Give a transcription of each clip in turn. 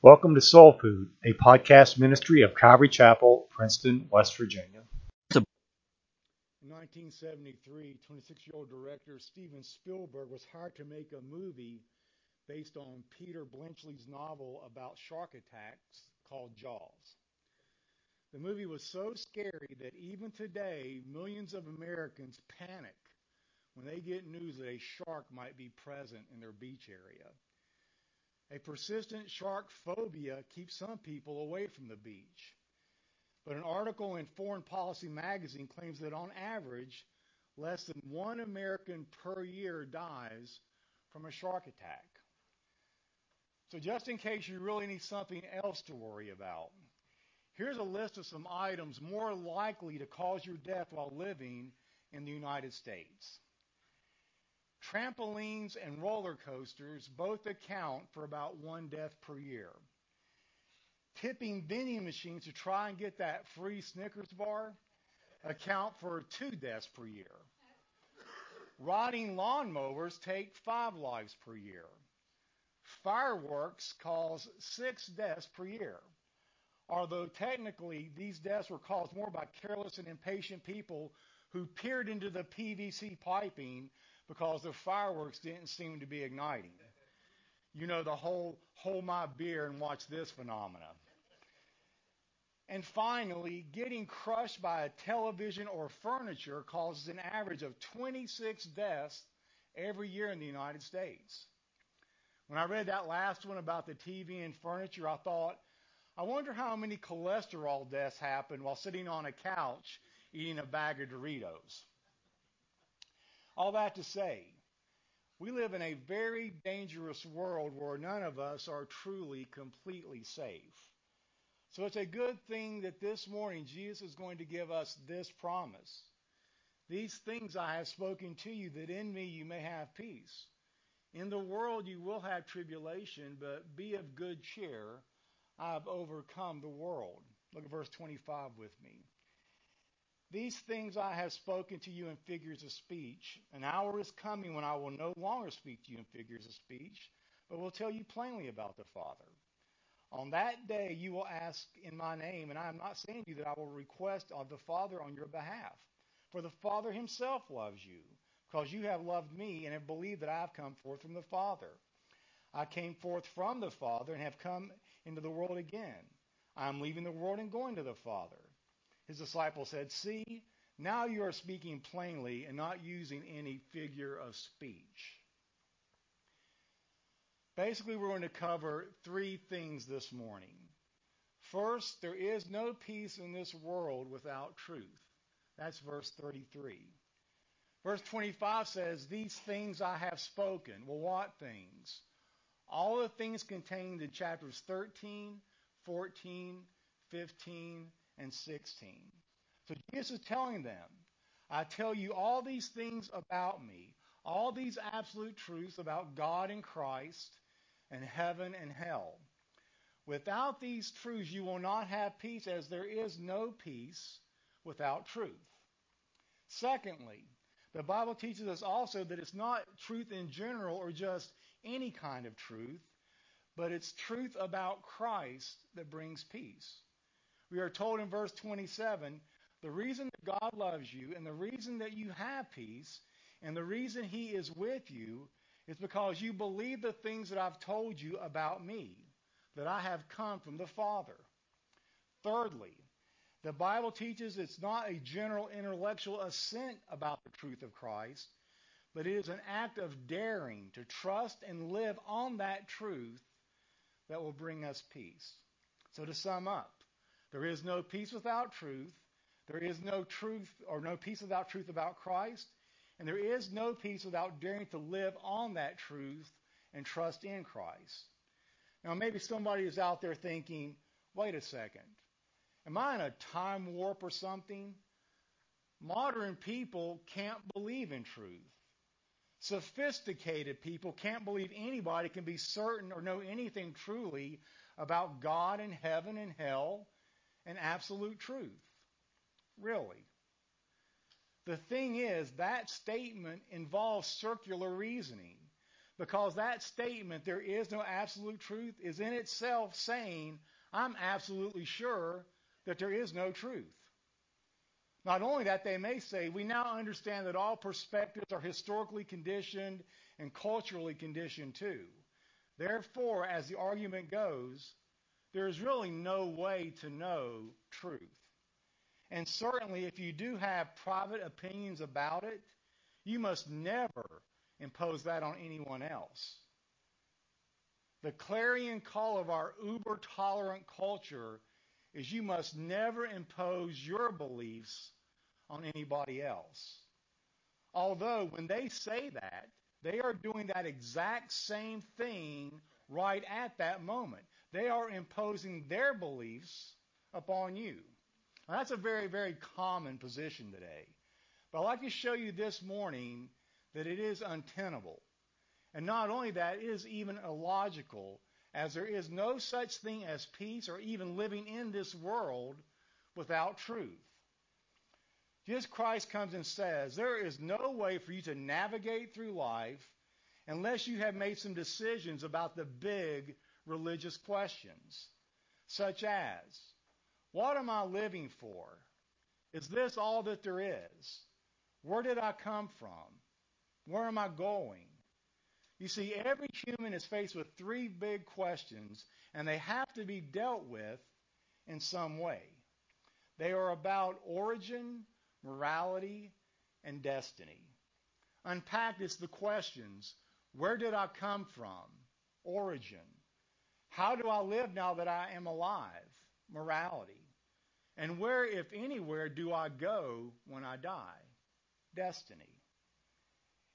Welcome to Soul Food, a podcast ministry of Calvary Chapel, Princeton, West Virginia. In 1973, 26-year-old director Steven Spielberg was hired to make a movie based on Peter Benchley's novel about shark attacks called Jaws. The movie was so scary that even today, millions of Americans panic when they get news that a shark might be present in their beach area. A persistent shark phobia keeps some people away from the beach. But an article in Foreign Policy magazine claims that on average, less than one American per year dies from a shark attack. So just in case you really need something else to worry about, here's a list of some items more likely to cause your death while living in the United States. Trampolines and roller coasters both account for about one death per year. Tipping vending machines to try and get that free Snickers bar account for two deaths per year. Riding lawnmowers take five lives per year. Fireworks cause six deaths per year. Although technically these deaths were caused more by careless and impatient people who peered into the PVC piping because the fireworks didn't seem to be igniting. You know, the whole hold my beer and watch this phenomena. And finally, getting crushed by a television or furniture causes an average of 26 deaths every year in the United States. When I read that last one about the TV and furniture, I thought, I wonder how many cholesterol deaths happen while sitting on a couch eating a bag of Doritos. All that to say, we live in a very dangerous world where none of us are truly, completely safe. So it's a good thing that this morning Jesus is going to give us this promise. These things I have spoken to you, that in me you may have peace. In the world you will have tribulation, but be of good cheer. I have overcome the world. Look at verse 25 with me. These things I have spoken to you in figures of speech. An hour is coming when I will no longer speak to you in figures of speech, but will tell you plainly about the Father. On that day you will ask in my name, and I am not saying to you that I will request of the Father on your behalf. For the Father himself loves you, because you have loved me and have believed that I have come forth from the Father. I came forth from the Father and have come into the world again. I am leaving the world and going to the Father. His disciples said, See, now you are speaking plainly and not using any figure of speech. Basically, we're going to cover three things this morning. First, there is no peace in this world without truth. That's verse 33. Verse 25 says, These things I have spoken. Well, what things? All the things contained in chapters 13, 14, 15, and 16. So Jesus is telling them, I tell you all these things about me, all these absolute truths about God and Christ and heaven and hell. Without these truths, you will not have peace, as there is no peace without truth. Secondly, the Bible teaches us also that it's not truth in general or just any kind of truth, but it's truth about Christ that brings peace. We are told in verse 27 the reason that God loves you and the reason that you have peace and the reason He is with you is because you believe the things that I've told you about me, that I have come from the Father. Thirdly, the Bible teaches it's not a general intellectual assent about the truth of Christ, but it is an act of daring to trust and live on that truth that will bring us peace. So to sum up, there is no peace without truth. There is no truth or no peace without truth about Christ. And there is no peace without daring to live on that truth and trust in Christ. Now, maybe somebody is out there thinking, wait a second. Am I in a time warp or something? Modern people can't believe in truth. Sophisticated people can't believe anybody can be certain or know anything truly about God and heaven and hell and absolute truth. Really. The thing is, that statement involves circular reasoning. Because that statement, there is no absolute truth, is in itself saying, I'm absolutely sure that there is no truth. Not only that, they may say, we now understand that all perspectives are historically conditioned and culturally conditioned too. Therefore, as the argument goes, there is really no way to know truth. And certainly, if you do have private opinions about it, you must never impose that on anyone else. The clarion call of our uber tolerant culture is you must never impose your beliefs on anybody else. Although, when they say that, they are doing that exact same thing right at that moment. They are imposing their beliefs upon you. Now, that's a very, very common position today. But I'd like to show you this morning that it is untenable. And not only that, it is even illogical, as there is no such thing as peace or even living in this world without truth. Jesus Christ comes and says, There is no way for you to navigate through life unless you have made some decisions about the big religious questions, such as, What am I living for? Is this all that there is? Where did I come from? Where am I going? You see, every human is faced with three big questions, and they have to be dealt with in some way. They are about origin, morality, and destiny. Unpacked is the questions where did I come from? Origin. How do I live now that I am alive? Morality. And where, if anywhere, do I go when I die? Destiny.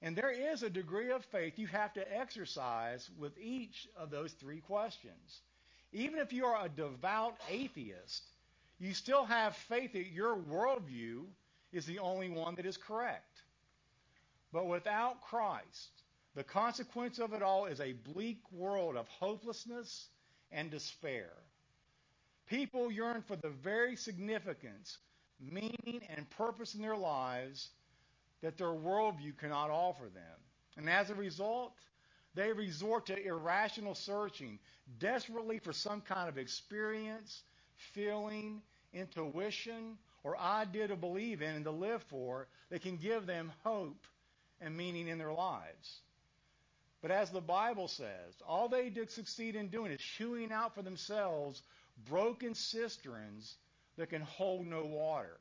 And there is a degree of faith you have to exercise with each of those three questions. Even if you are a devout atheist, you still have faith that your worldview is the only one that is correct. But without Christ, the consequence of it all is a bleak world of hopelessness and despair. People yearn for the very significance, meaning, and purpose in their lives that their worldview cannot offer them. And as a result, they resort to irrational searching, desperately for some kind of experience, feeling, intuition, or idea to believe in and to live for that can give them hope and meaning in their lives. But as the Bible says, all they did succeed in doing is hewing out for themselves broken cisterns that can hold no water.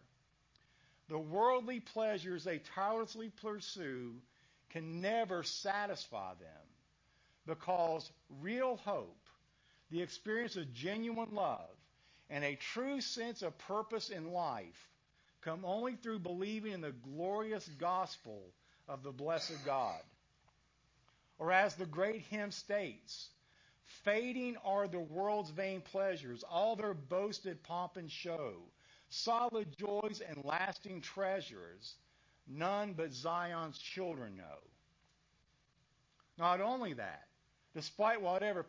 The worldly pleasures they tirelessly pursue can never satisfy them because real hope, the experience of genuine love, and a true sense of purpose in life come only through believing in the glorious gospel of the blessed God. Or as the great hymn states, fading are the world's vain pleasures, all their boasted pomp and show, solid joys and lasting treasures, none but Zion's children know. Not only that, despite whatever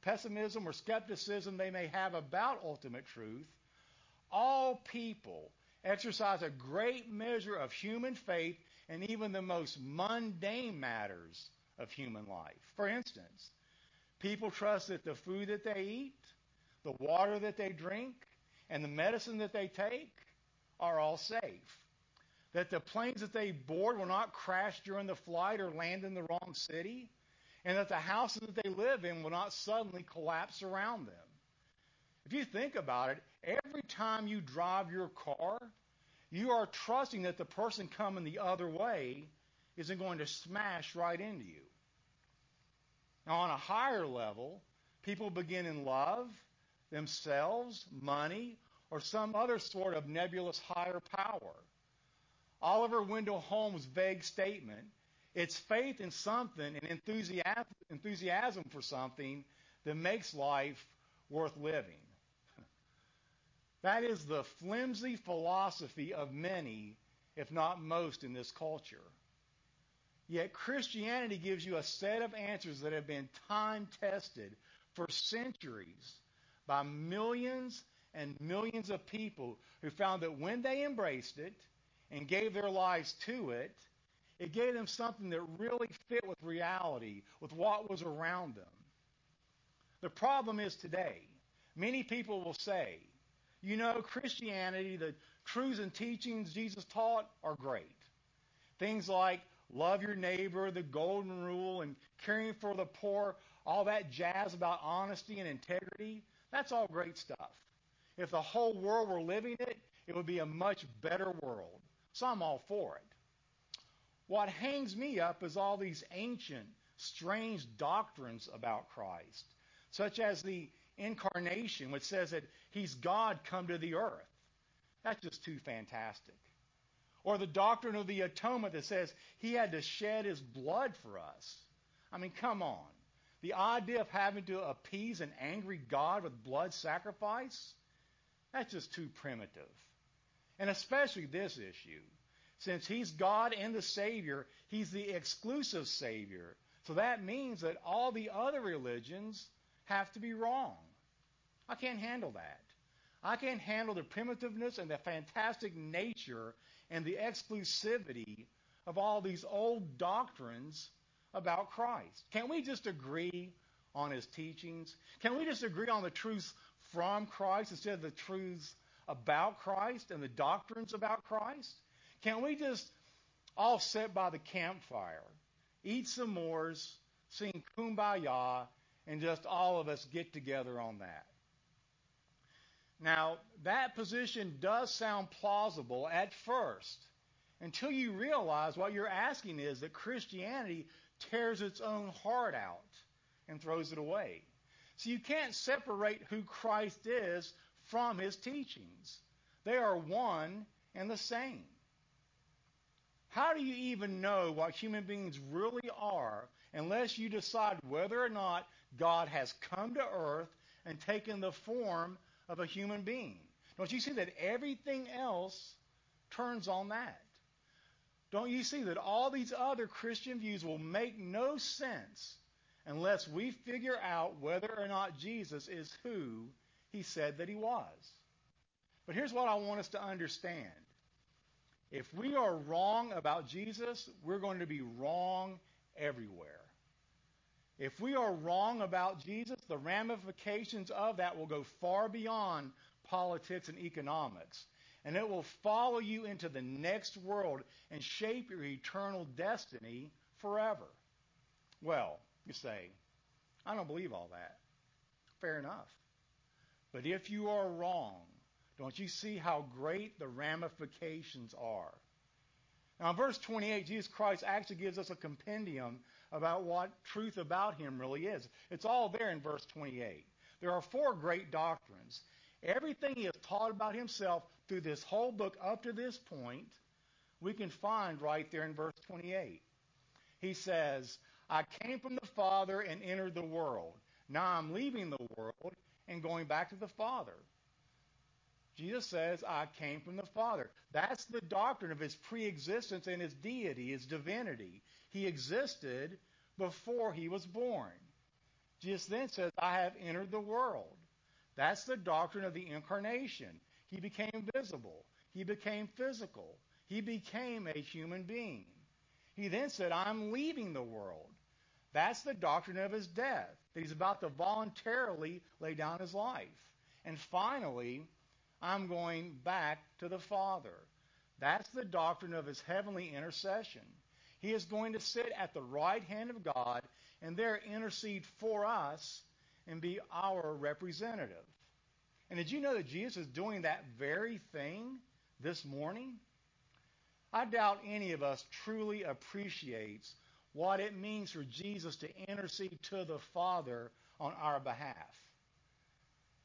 pessimism or skepticism they may have about ultimate truth, all people exercise a great measure of human faith in even the most mundane matters of human life. For instance, people trust that the food that they eat, the water that they drink, and the medicine that they take are all safe. That the planes that they board will not crash during the flight or land in the wrong city and that the houses that they live in will not suddenly collapse around them. If you think about it, every time you drive your car, you are trusting that the person coming the other way isn't going to smash right into you. Now, on a higher level, people begin in love, themselves, money, or some other sort of nebulous higher power. Oliver Wendell Holmes' vague statement it's faith in something and enthusiasm for something that makes life worth living. That is the flimsy philosophy of many, if not most, in this culture. Yet Christianity gives you a set of answers that have been time tested for centuries by millions and millions of people who found that when they embraced it and gave their lives to it, It gave them something that really fit with reality, with what was around them. The problem is today, many people will say, you know, Christianity, the truths and teachings Jesus taught are great. Things like love your neighbor, the golden rule, and caring for the poor, all that jazz about honesty and integrity, that's all great stuff. If the whole world were living it, it would be a much better world. So I'm all for it. What hangs me up is all these ancient, strange doctrines about Christ, such as the incarnation, which says that he's God come to the earth. That's just too fantastic. Or the doctrine of the atonement that says he had to shed his blood for us. I mean, come on. The idea of having to appease an angry God with blood sacrifice, that's just too primitive. And especially this issue. Since he's God and the Savior, he's the exclusive Savior. So that means that all the other religions have to be wrong. I can't handle that. I can't handle the primitiveness and the fantastic nature and the exclusivity of all these old doctrines about Christ. Can't we just agree on his teachings? Can we just agree on the truths from Christ instead of the truths about Christ and the doctrines about Christ? Can't we just all sit by the campfire, eat some s'mores, sing kumbaya, and just all of us get together on that? Now, that position does sound plausible at first until you realize what you're asking is that Christianity tears its own heart out and throws it away. So you can't separate who Christ is from his teachings. They are one and the same. How do you even know what human beings really are unless you decide whether or not God has come to earth and taken the form of a human being. Don't you see that everything else turns on that? Don't you see that all these other Christian views will make no sense unless we figure out whether or not Jesus is who he said that he was? But here's what I want us to understand. If we are wrong about Jesus, we're going to be wrong everywhere. If we are wrong about Jesus, the ramifications of that will go far beyond politics and economics. And it will follow you into the next world and shape your eternal destiny forever. Well, you say, I don't believe all that. Fair enough. But if you are wrong, don't you see how great the ramifications are? Now, in verse 28, Jesus Christ actually gives us a compendium about what truth about him really is. It's all there in verse 28. There are four great doctrines. Everything he has taught about himself through this whole book up to this point, we can find right there in verse 28. He says, I came from the Father and entered the world. Now I'm leaving the world and going back to the Father. Jesus says, I came from the Father. That's the doctrine of his preexistence and his deity, his divinity. He existed before he was born. Jesus then says, I have entered the world. That's the doctrine of the incarnation. He became visible. He became physical. He became a human being. He then said, I'm leaving the world. That's the doctrine of his death, that he's about to voluntarily lay down his life. And finally, I'm going back to the Father. That's the doctrine of his heavenly intercession. He is going to sit at the right hand of God and there intercede for us and be our representative. And did you know that Jesus is doing that very thing this morning? I doubt any of us truly appreciates what it means for Jesus to intercede to the Father on our behalf.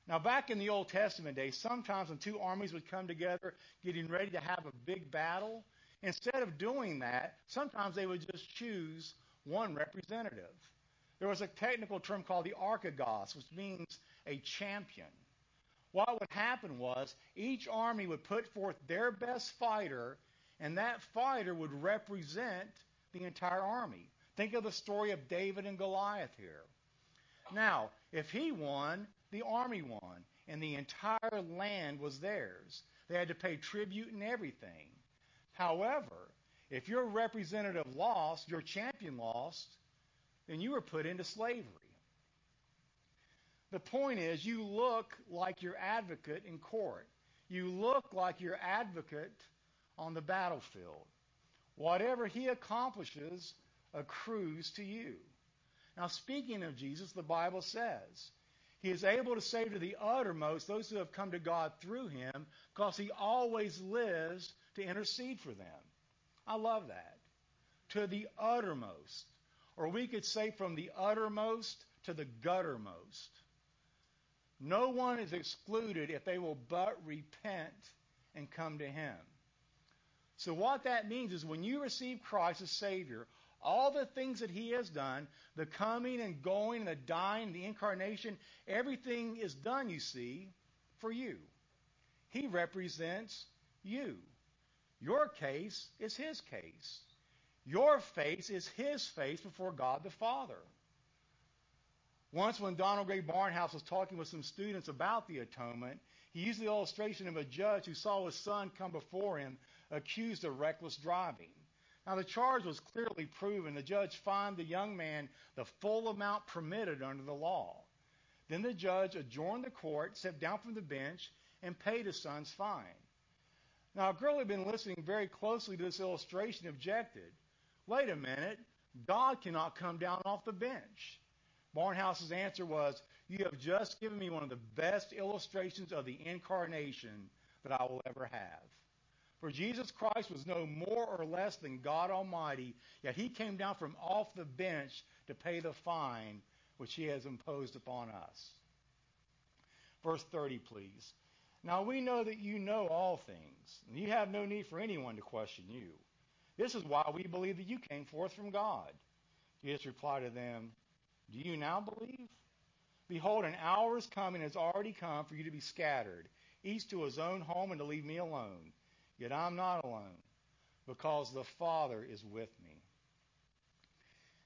Now, back in the Old Testament days, sometimes when two armies would come together getting ready to have a big battle, instead of doing that, sometimes they would just choose one representative. There was a technical term called the archegos, which means a champion. What would happen was each army would put forth their best fighter, and that fighter would represent the entire army. Think of the story of David and Goliath here. Now, if he won, the army won, and the entire land was theirs. They had to pay tribute and everything. However, If your representative lost, your champion lost, then you were put into slavery. The point is, you look like your advocate in court. You look like your advocate on the battlefield. Whatever he accomplishes accrues to you. Now, speaking of Jesus, the Bible says he is able to save to the uttermost those who have come to God through him because he always lives to intercede for them. I love that. To the uttermost. Or we could say from the uttermost to the guttermost. No one is excluded if they will but repent and come to him. So what that means is when you receive Christ as Savior, all the things that he has done, the coming and going, and the dying, the incarnation, everything is done, you see, for you. He represents you. Your case is his case. Your face is his face before God the Father. Once, when Donald Grey Barnhouse was talking with some students about the atonement, he used the illustration of a judge who saw his son come before him accused of reckless driving. Now, the charge was clearly proven. The judge fined the young man the full amount permitted under the law. Then the judge adjourned the court, stepped down from the bench, and paid his son's fine. Now, a girl who had been listening very closely to this illustration objected. Wait a minute. God cannot come down off the bench. Barnhouse's answer was, You have just given me one of the best illustrations of the incarnation that I will ever have. For Jesus Christ was no more or less than God Almighty, yet he came down from off the bench to pay the fine which he has imposed upon us. Verse 30, please. Now we know that you know all things, and you have no need for anyone to question you. This is why we believe that you came forth from God. Jesus replied to them, Do you now believe? Behold, an hour is coming, and has already come for you to be scattered, each to his own home, and to leave me alone. Yet I'm not alone, because the Father is with me.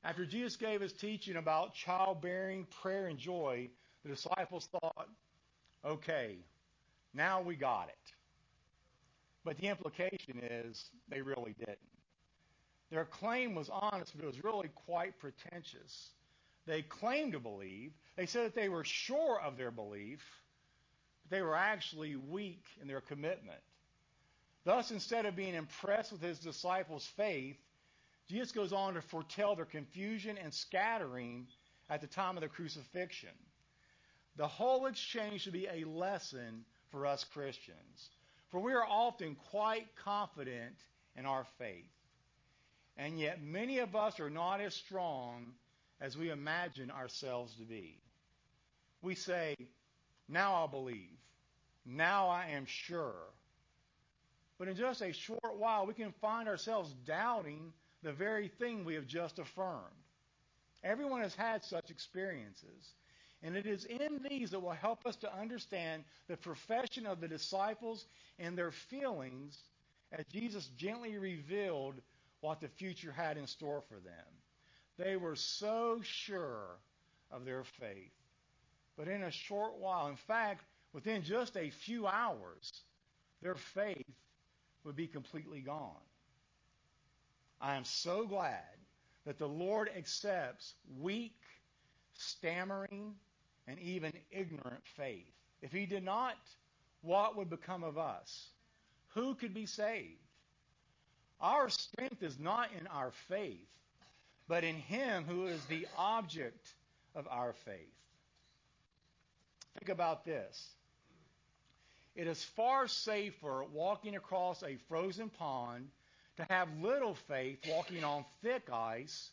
After Jesus gave his teaching about childbearing, prayer, and joy, the disciples thought, okay, now we got it. But the implication is they really didn't. Their claim was honest, but it was really quite pretentious. They claimed to believe. They said that they were sure of their belief, but they were actually weak in their commitment. Thus, instead of being impressed with his disciples' faith, Jesus goes on to foretell their confusion and scattering at the time of the crucifixion. The whole exchange should be a lesson for us Christians, for we are often quite confident in our faith. And yet, many of us are not as strong as we imagine ourselves to be. We say, Now I'll believe. Now I am sure. But in just a short while, we can find ourselves doubting the very thing we have just affirmed. Everyone has had such experiences. And it is in these that will help us to understand the profession of the disciples and their feelings as Jesus gently revealed what the future had in store for them. They were so sure of their faith. But in a short while, in fact, within just a few hours, their faith would be completely gone. I am so glad that the Lord accepts weak, stammering, and even ignorant faith. If He did not, what would become of us? Who could be saved? Our strength is not in our faith, but in Him who is the object of our faith. Think about this. It is far safer walking across a frozen pond to have little faith walking on thick ice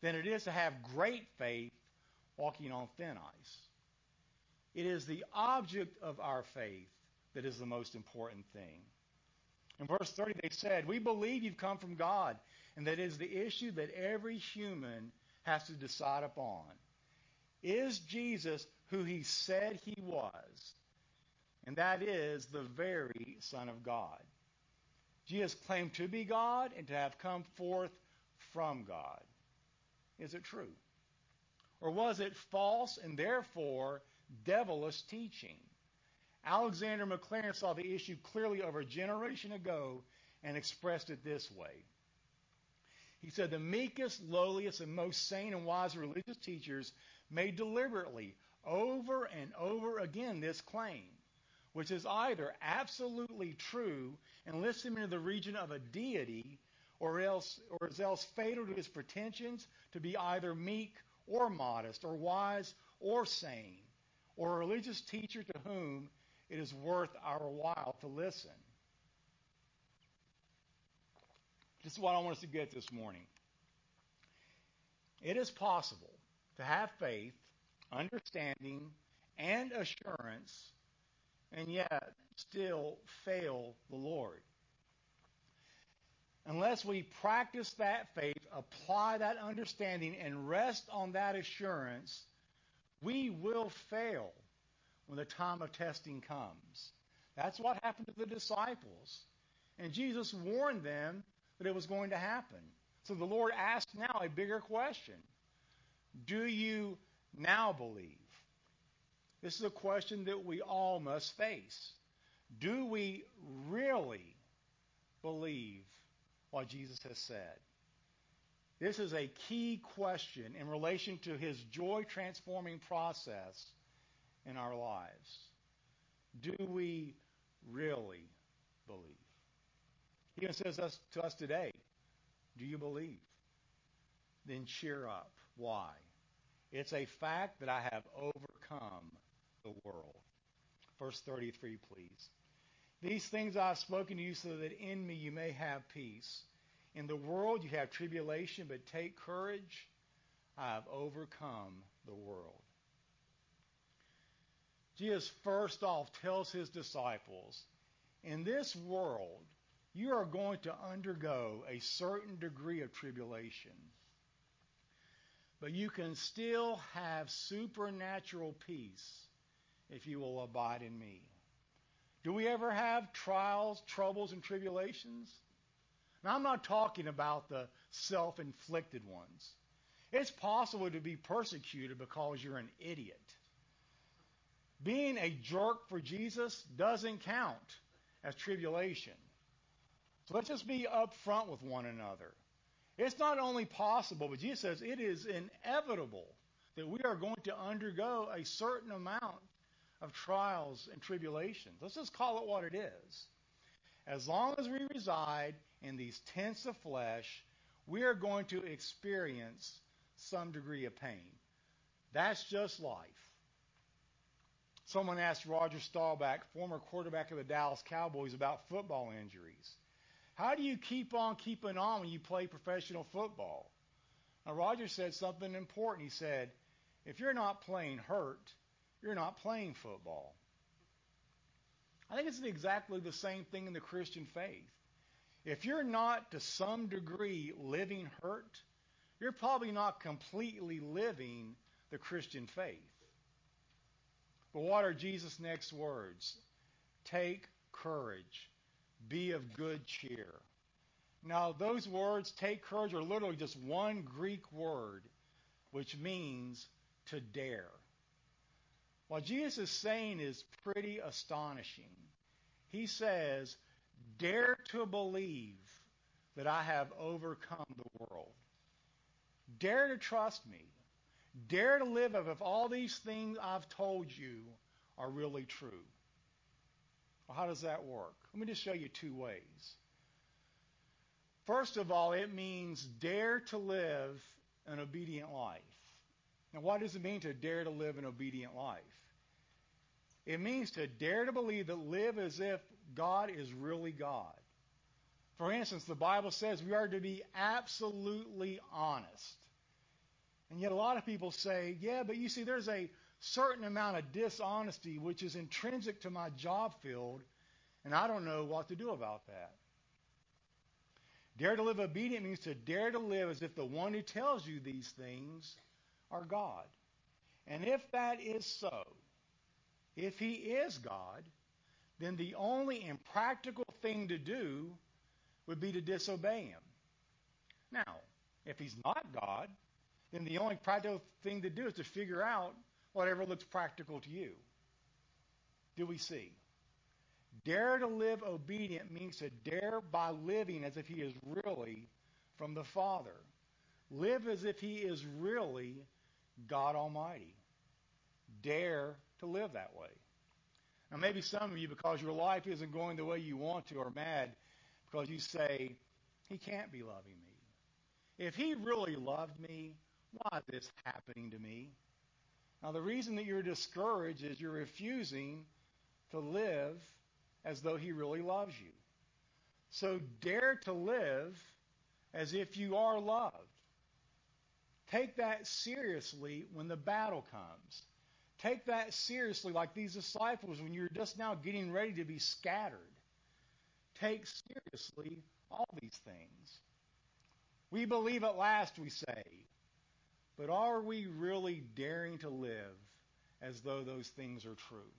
than it is to have great faith walking on thin ice. It is the object of our faith that is the most important thing. In verse 30, they said, We believe you've come from God, and that is the issue that every human has to decide upon. Is Jesus who he said he was? and that is the very Son of God. Jesus claimed to be God and to have come forth from God. Is it true? Or was it false and therefore devilish teaching? Alexander Maclaren saw the issue clearly over a generation ago and expressed it this way. He said the meekest, lowliest, and most sane and wise religious teachers made deliberately over and over again this claim, which is either absolutely true and lifts him into the region of a deity, or else or is else fatal to his pretensions to be either meek or modest, or wise or sane, or a religious teacher to whom it is worth our while to listen. This is what I want us to get this morning. It is possible to have faith, understanding, and assurance, and yet still fail the Lord. Unless we practice that faith, apply that understanding, and rest on that assurance, we will fail when the time of testing comes. That's what happened to the disciples. And Jesus warned them that it was going to happen. So the Lord asked now a bigger question Do you now believe? This is a question that we all must face. Do we really believe what Jesus has said? This is a key question in relation to his joy transforming process in our lives. Do we really believe? He even says us, to us today, Do you believe? Then cheer up. Why? It's a fact that I have overcome the world. Verse 33, please. These things I have spoken to you so that in me you may have peace. In the world you have tribulation, but take courage. I have overcome the world. Jesus first off tells his disciples, in this world, you are going to undergo a certain degree of tribulation. But you can still have supernatural peace if you will abide in me. Do we ever have trials, troubles, and tribulations? Now, I'm not talking about the self inflicted ones. It's possible to be persecuted because you're an idiot. Being a jerk for Jesus doesn't count as tribulation. So let's just be upfront with one another. It's not only possible, but Jesus says it is inevitable that we are going to undergo a certain amount of trials and tribulations. Let's just call it what it is. As long as we reside in these tents of flesh, we are going to experience some degree of pain. That's just life. Someone asked Roger Staubach, former quarterback of the Dallas Cowboys, about football injuries. How do you keep on keeping on when you play professional football? Now, Roger said something important. He said, if you're not playing hurt, you're not playing football. I think it's exactly the same thing in the Christian faith. If you're not to some degree living hurt, you're probably not completely living the Christian faith. But what are Jesus' next words? Take courage. Be of good cheer. Now, those words, take courage, are literally just one Greek word, which means to dare. What Jesus is saying is pretty astonishing. He says, Dare to believe that I have overcome the world. Dare to trust me. Dare to live as if all these things I've told you are really true. Well, how does that work? Let me just show you two ways. First of all, it means dare to live an obedient life. Now, what does it mean to dare to live an obedient life? It means to dare to believe that live as if God is really God. For instance, the Bible says we are to be absolutely honest. And yet a lot of people say, yeah, but you see, there's a certain amount of dishonesty which is intrinsic to my job field, and I don't know what to do about that. Dare to live obedient means to dare to live as if the one who tells you these things are God. And if that is so, if he is God, then the only impractical thing to do would be to disobey him. Now, if he's not God, then the only practical thing to do is to figure out whatever looks practical to you. Do we see? Dare to live obedient means to dare by living as if he is really from the Father. Live as if he is really God Almighty. Dare to live that way. Now, maybe some of you, because your life isn't going the way you want to, are mad because you say, He can't be loving me. If He really loved me, why is this happening to me? Now, the reason that you're discouraged is you're refusing to live as though He really loves you. So dare to live as if you are loved. Take that seriously when the battle comes. Take that seriously like these disciples when you're just now getting ready to be scattered. Take seriously all these things. We believe at last, we say, but are we really daring to live as though those things are true?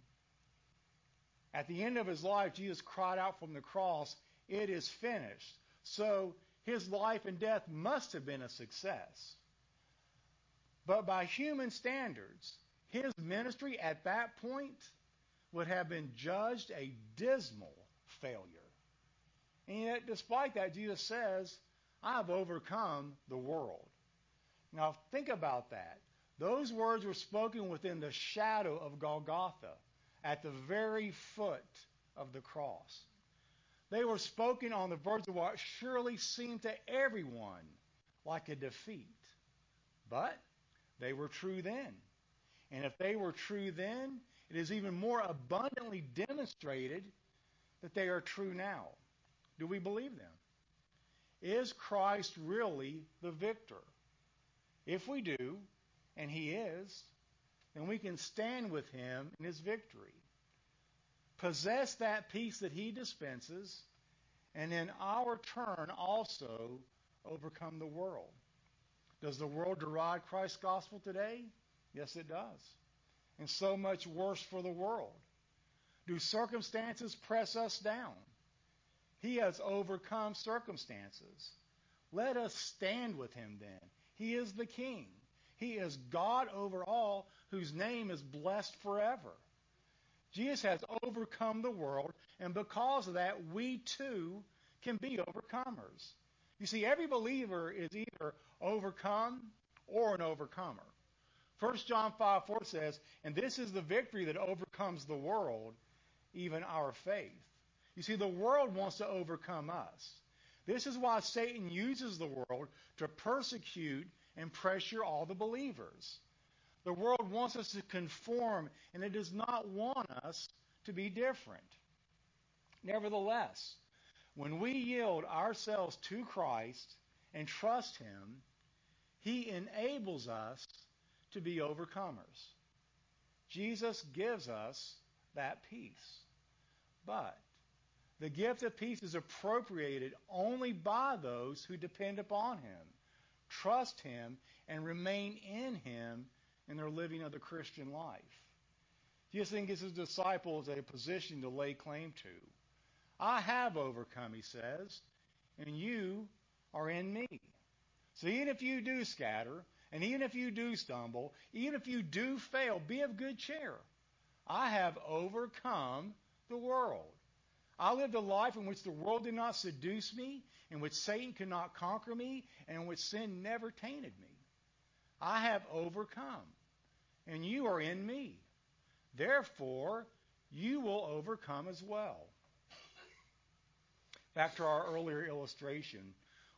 At the end of his life, Jesus cried out from the cross, It is finished. So his life and death must have been a success. But by human standards, his ministry at that point would have been judged a dismal failure. And yet, despite that, Jesus says, I've overcome the world. Now, think about that. Those words were spoken within the shadow of Golgotha, at the very foot of the cross. They were spoken on the verge of what surely seemed to everyone like a defeat. But they were true then. And if they were true then, it is even more abundantly demonstrated that they are true now. Do we believe them? Is Christ really the victor? If we do, and he is, then we can stand with him in his victory. Possess that peace that he dispenses, and in our turn also overcome the world. Does the world deride Christ's gospel today? Yes, it does. And so much worse for the world. Do circumstances press us down? He has overcome circumstances. Let us stand with him then. He is the King. He is God over all, whose name is blessed forever. Jesus has overcome the world, and because of that, we too can be overcomers. You see, every believer is either overcome or an overcomer. 1 John 5 4 says, And this is the victory that overcomes the world, even our faith. You see, the world wants to overcome us. This is why Satan uses the world to persecute and pressure all the believers. The world wants us to conform, and it does not want us to be different. Nevertheless, when we yield ourselves to Christ and trust Him, He enables us to be overcomers. Jesus gives us that peace. But the gift of peace is appropriated only by those who depend upon Him, trust Him, and remain in Him in their living of the Christian life. Jesus then gives His disciples a position to lay claim to. I have overcome, he says, and you are in me. So even if you do scatter, and even if you do stumble, even if you do fail, be of good cheer. I have overcome the world. I lived a life in which the world did not seduce me, in which Satan could not conquer me, and in which sin never tainted me. I have overcome, and you are in me. Therefore, you will overcome as well back to our earlier illustration,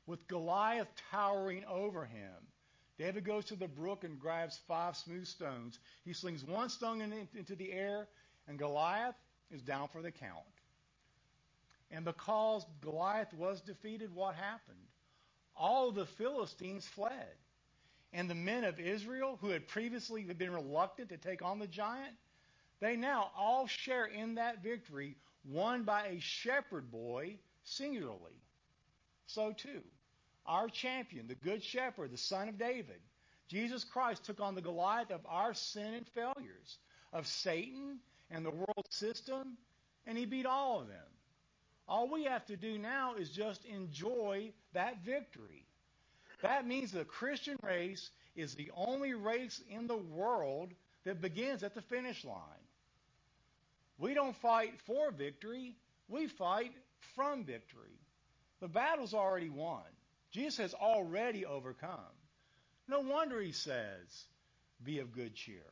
with Goliath towering over him. David goes to the brook and grabs five smooth stones. He slings one stone in, into the air, and Goliath is down for the count. And because Goliath was defeated, what happened? All the Philistines fled. And the men of Israel, who had previously been reluctant to take on the giant, they now all share in that victory won by a shepherd boy singularly. So too, our champion, the Good Shepherd, the Son of David, Jesus Christ took on the Goliath of our sin and failures, of Satan and the world system, and he beat all of them. All we have to do now is just enjoy that victory. That means the Christian race is the only race in the world that begins at the finish line. We don't fight for victory, we fight from victory. The battle's already won. Jesus has already overcome. No wonder he says, be of good cheer.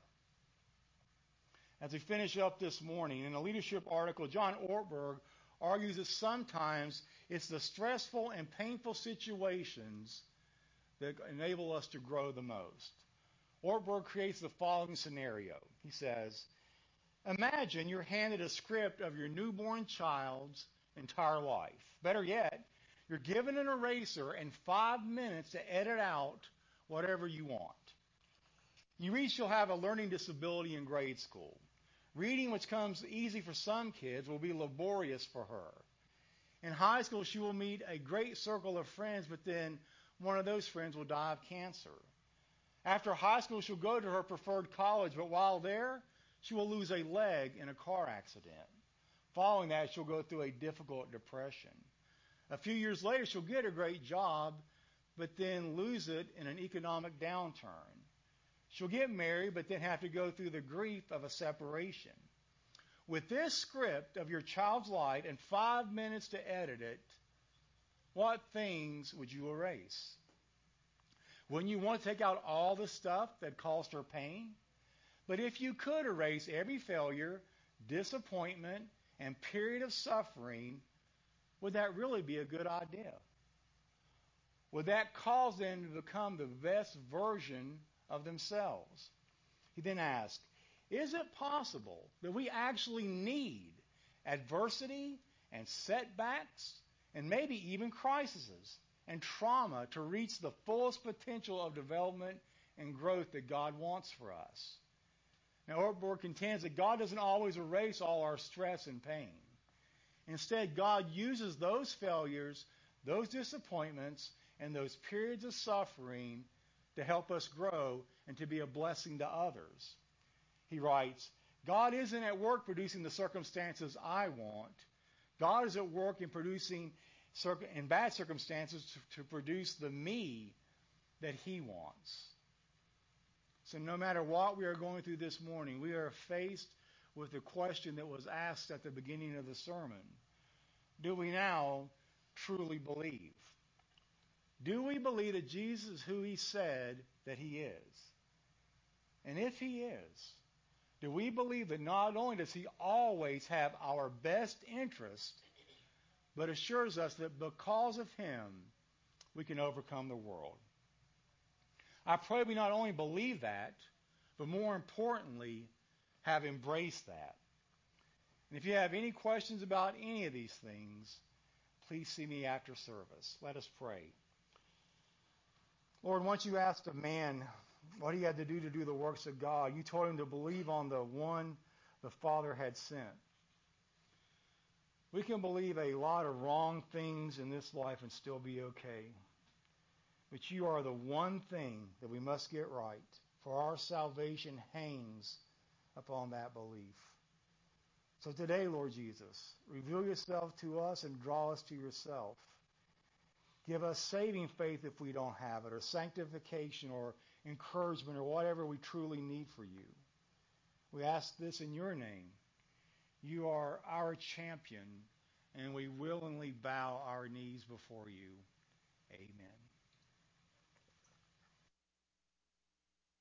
As we finish up this morning, in a leadership article, John Ortberg argues that sometimes it's the stressful and painful situations that enable us to grow the most. Ortberg creates the following scenario. He says, Imagine you're handed a script of your newborn child's entire life. Better yet, you're given an eraser and five minutes to edit out whatever you want. You read she'll have a learning disability in grade school. Reading, which comes easy for some kids, will be laborious for her. In high school, she will meet a great circle of friends, but then one of those friends will die of cancer. After high school, she'll go to her preferred college, but while there, she will lose a leg in a car accident. Following that, she'll go through a difficult depression. A few years later, she'll get a great job, but then lose it in an economic downturn. She'll get married, but then have to go through the grief of a separation. With this script of your child's life and five minutes to edit it, what things would you erase? Wouldn't you want to take out all the stuff that caused her pain? But if you could erase every failure, disappointment, and period of suffering, would that really be a good idea? Would that cause them to become the best version of themselves? He then asked, Is it possible that we actually need adversity and setbacks and maybe even crises and trauma to reach the fullest potential of development and growth that God wants for us? Now, Ortberg contends that God doesn't always erase all our stress and pain. Instead, God uses those failures, those disappointments, and those periods of suffering to help us grow and to be a blessing to others. He writes, God isn't at work producing the circumstances I want. God is at work in producing in bad circumstances to, to produce the me that he wants. So no matter what we are going through this morning, we are faced with the question that was asked at the beginning of the sermon. Do we now truly believe? Do we believe that Jesus who he said that he is? And if he is, do we believe that not only does he always have our best interest, but assures us that because of him, we can overcome the world? I pray we not only believe that, but more importantly, have embraced that. And if you have any questions about any of these things, please see me after service. Let us pray. Lord, once you asked a man what he had to do to do the works of God, you told him to believe on the one the Father had sent. We can believe a lot of wrong things in this life and still be okay. But you are the one thing that we must get right, for our salvation hangs upon that belief. So today, Lord Jesus, reveal yourself to us and draw us to yourself. Give us saving faith if we don't have it, or sanctification, or encouragement, or whatever we truly need for you. We ask this in your name. You are our champion, and we willingly bow our knees before you. Amen.